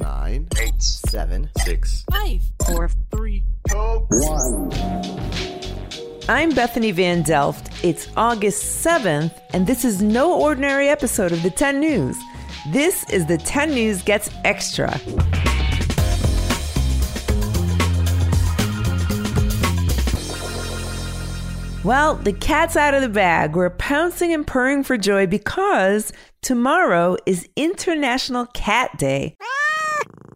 nine, eight, seven, six, Five, four, three, two, I'm Bethany Van Delft. It's August 7th, and this is no ordinary episode of the 10 News. This is the 10 News Gets Extra. Well, the cat's out of the bag. We're pouncing and purring for joy because tomorrow is International Cat Day.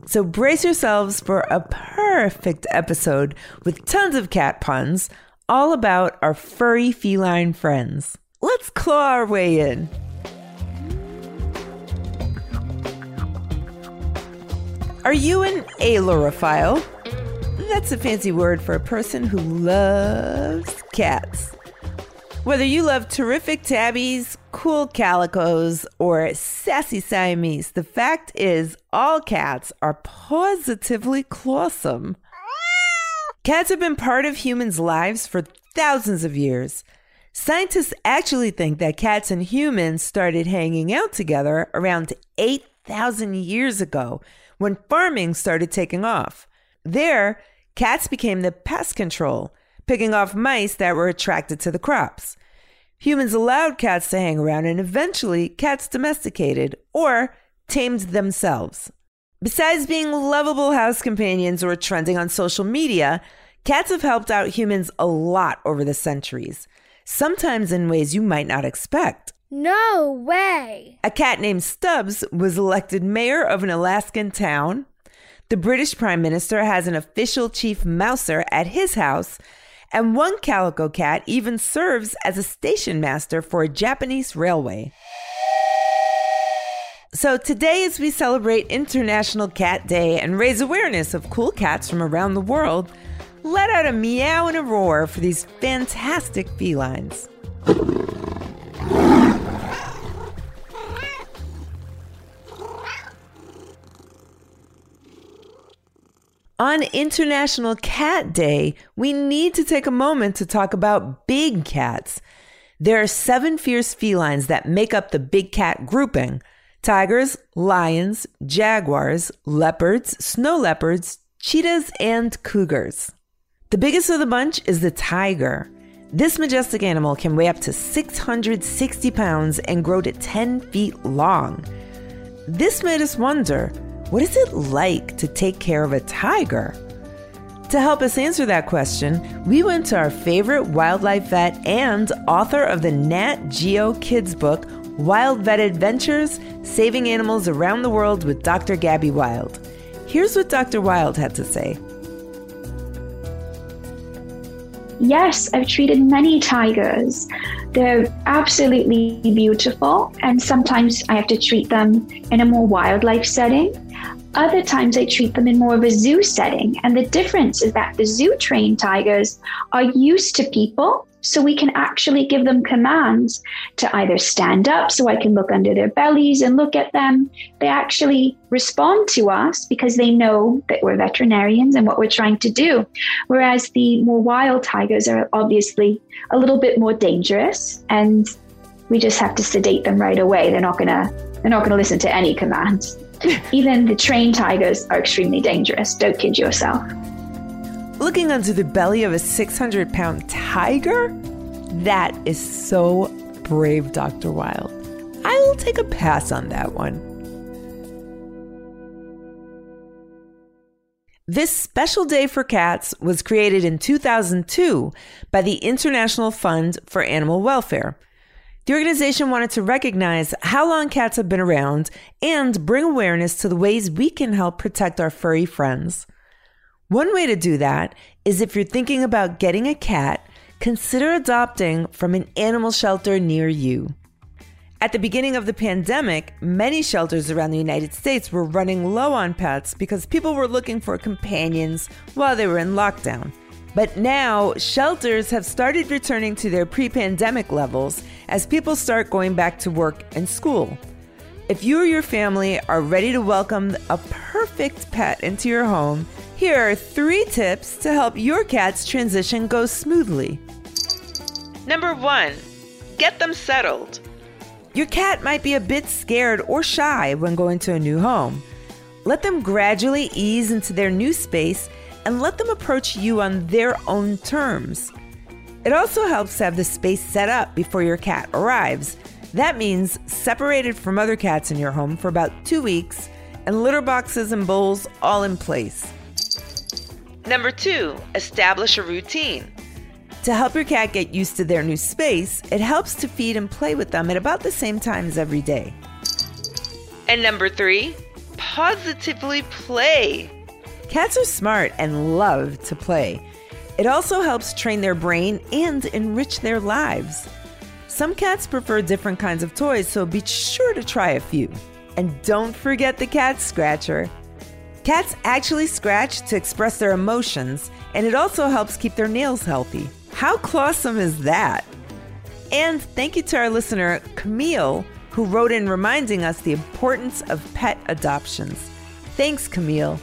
So brace yourselves for a perfect episode with tons of cat puns, all about our furry feline friends. Let's claw our way in. Are you an ailurophile? That's a fancy word for a person who loves cats. Whether you love terrific tabbies, cool calicos, or sassy Siamese, the fact is all cats are positively clawsome. Cats have been part of humans' lives for thousands of years. Scientists actually think that cats and humans started hanging out together around 8,000 years ago when farming started taking off. There, cats became the pest control, picking off mice that were attracted to the crops. Humans allowed cats to hang around, and eventually, cats domesticated or tamed themselves. Besides being lovable house companions or trending on social media, cats have helped out humans a lot over the centuries, sometimes in ways you might not expect. No way. A cat named Stubbs was elected mayor of an Alaskan town. The British Prime Minister has an official chief mouser at his house, and one calico cat even serves as a station master for a Japanese railway. So, today, as we celebrate International Cat Day and raise awareness of cool cats from around the world, let out a meow and a roar for these fantastic felines. On International Cat Day, we need to take a moment to talk about big cats. There are seven fierce felines that make up the big cat grouping tigers, lions, jaguars, leopards, snow leopards, cheetahs, and cougars. The biggest of the bunch is the tiger. This majestic animal can weigh up to 660 pounds and grow to 10 feet long. This made us wonder what is it like to take care of a tiger? To help us answer that question, we went to our favorite wildlife vet and author of the Nat Geo Kids book, Wild Vet Adventures Saving Animals Around the World with Dr. Gabby Wild. Here's what Dr. Wild had to say. Yes, I've treated many tigers. They're absolutely beautiful, and sometimes I have to treat them in a more wildlife setting. Other times I treat them in more of a zoo setting. And the difference is that the zoo trained tigers are used to people. So we can actually give them commands to either stand up so I can look under their bellies and look at them. They actually respond to us because they know that we're veterinarians and what we're trying to do. Whereas the more wild tigers are obviously a little bit more dangerous and we just have to sedate them right away. They're not gonna they're not gonna listen to any commands. Even the trained tigers are extremely dangerous. Don't kid yourself. Looking under the belly of a 600 pound tiger? That is so brave, Dr. Wild. I will take a pass on that one. This special day for cats was created in 2002 by the International Fund for Animal Welfare. The organization wanted to recognize how long cats have been around and bring awareness to the ways we can help protect our furry friends. One way to do that is if you're thinking about getting a cat, consider adopting from an animal shelter near you. At the beginning of the pandemic, many shelters around the United States were running low on pets because people were looking for companions while they were in lockdown. But now, shelters have started returning to their pre pandemic levels as people start going back to work and school. If you or your family are ready to welcome a perfect pet into your home, here are three tips to help your cat's transition go smoothly. Number one, get them settled. Your cat might be a bit scared or shy when going to a new home. Let them gradually ease into their new space and let them approach you on their own terms. It also helps to have the space set up before your cat arrives. That means separated from other cats in your home for about two weeks and litter boxes and bowls all in place. Number two, establish a routine. To help your cat get used to their new space, it helps to feed and play with them at about the same times every day. And number three, positively play. Cats are smart and love to play. It also helps train their brain and enrich their lives. Some cats prefer different kinds of toys, so be sure to try a few. And don't forget the cat scratcher. Cats actually scratch to express their emotions, and it also helps keep their nails healthy. How clawsome is that? And thank you to our listener, Camille, who wrote in reminding us the importance of pet adoptions. Thanks, Camille.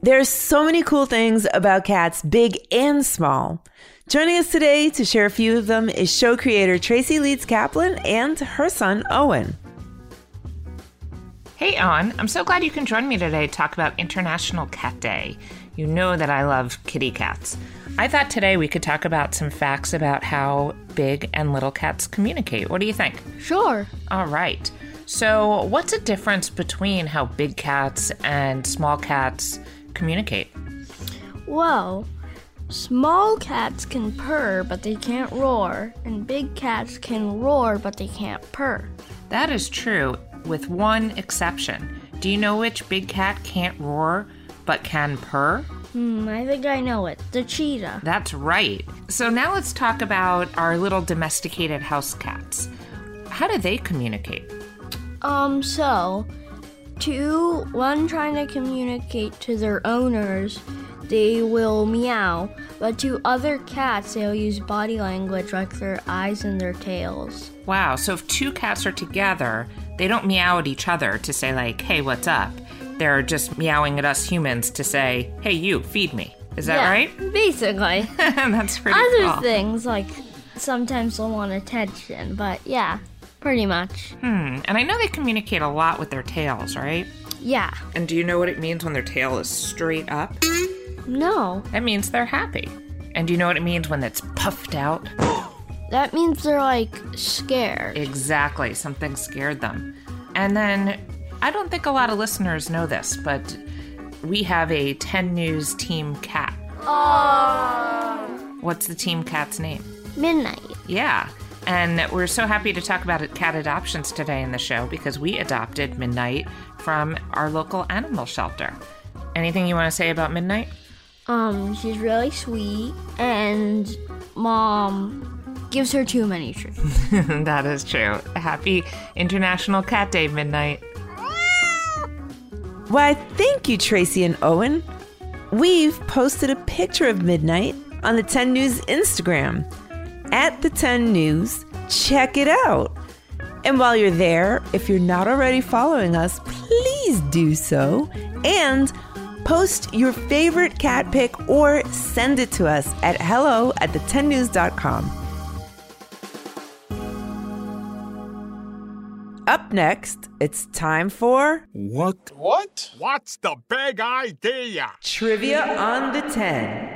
There's so many cool things about cats, big and small. Joining us today to share a few of them is show creator Tracy Leeds Kaplan and her son Owen. Hey, Owen. I'm so glad you can join me today to talk about International Cat Day. You know that I love kitty cats. I thought today we could talk about some facts about how big and little cats communicate. What do you think? Sure. All right. So, what's the difference between how big cats and small cats communicate? Well, small cats can purr, but they can't roar, and big cats can roar, but they can't purr. That is true, with one exception. Do you know which big cat can't roar but can purr? Hmm, I think I know it. The cheetah. That's right. So now let's talk about our little domesticated house cats. How do they communicate? Um, so, two, one trying to communicate to their owners, they will meow, but to other cats, they'll use body language like their eyes and their tails. Wow, so if two cats are together, they don't meow at each other to say, like, hey, what's up? They're just meowing at us humans to say, hey, you, feed me. Is that yeah, right? Basically. That's pretty Other cool. things, like, sometimes they'll want attention, but yeah, pretty much. Hmm, and I know they communicate a lot with their tails, right? Yeah. And do you know what it means when their tail is straight up? No. That means they're happy. And do you know what it means when it's puffed out? That means they're like scared. Exactly, something scared them. And then I don't think a lot of listeners know this, but we have a 10 News Team Cat. Oh What's the Team Cat's name? Midnight. Yeah. And we're so happy to talk about cat adoptions today in the show because we adopted Midnight from our local animal shelter. Anything you want to say about Midnight? Um, she's really sweet, and mom gives her too many treats. that is true. Happy International Cat Day, Midnight. Why, thank you, Tracy and Owen. We've posted a picture of Midnight on the 10 News Instagram at the 10 News. Check it out. And while you're there, if you're not already following us, please do so. And post your favorite cat pic or send it to us at hello at the10news.com. Up next, it's time for What? What? What's the big idea? Trivia on the 10.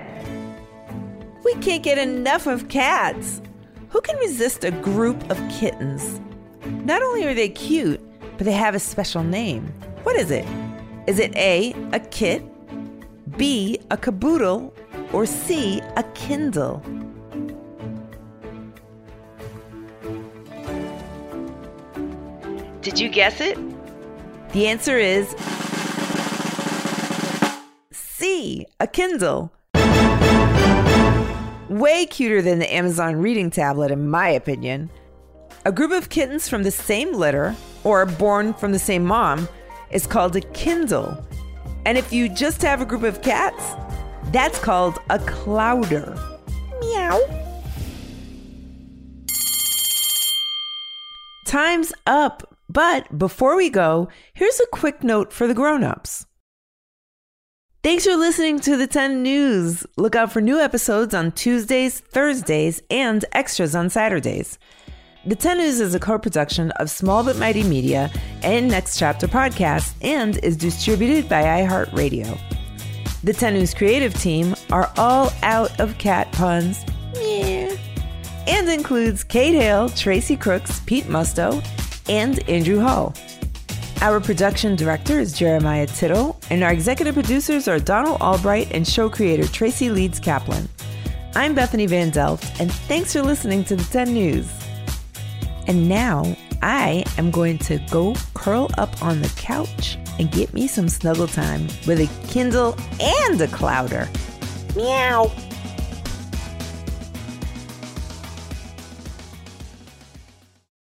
We can't get enough of cats. Who can resist a group of kittens? Not only are they cute, but they have a special name. What is it? Is it A, a kit, B, a caboodle, or C, a kindle? Did you guess it? The answer is C, a Kindle. Way cuter than the Amazon reading tablet, in my opinion. A group of kittens from the same litter, or born from the same mom, is called a Kindle. And if you just have a group of cats, that's called a clowder. Meow. Time's up. But before we go, here's a quick note for the grown-ups. Thanks for listening to the 10 News. Look out for new episodes on Tuesdays, Thursdays, and extras on Saturdays. The 10 News is a co production of Small But Mighty Media and Next Chapter Podcast and is distributed by iHeartRadio. The 10 News creative team are all out of cat puns. Yeah. And includes Kate Hale, Tracy Crooks, Pete Musto, and Andrew Hull. Our production director is Jeremiah Tittle, and our executive producers are Donald Albright and show creator Tracy Leeds Kaplan. I'm Bethany Van Delft, and thanks for listening to the 10 News. And now I am going to go curl up on the couch and get me some snuggle time with a Kindle and a clowder. Meow.